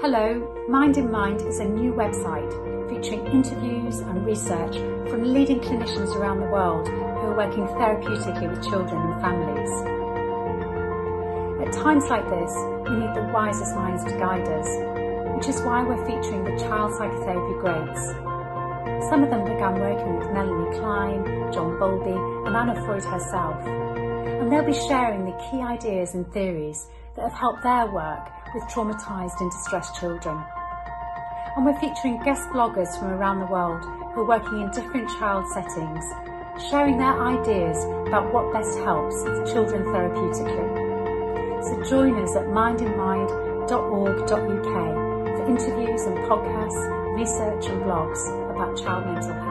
Hello, Mind in Mind is a new website featuring interviews and research from leading clinicians around the world who are working therapeutically with children and families. At times like this, we need the wisest minds to guide us, which is why we're featuring the child psychotherapy greats. Some of them began working with Melanie Klein, John Bowlby and Anna Freud herself, and they'll be sharing the key ideas and theories that have helped their work with traumatised and distressed children. And we're featuring guest bloggers from around the world who are working in different child settings, sharing their ideas about what best helps children therapeutically. So join us at mindinmind.org.uk for interviews and podcasts, research and blogs about child mental health.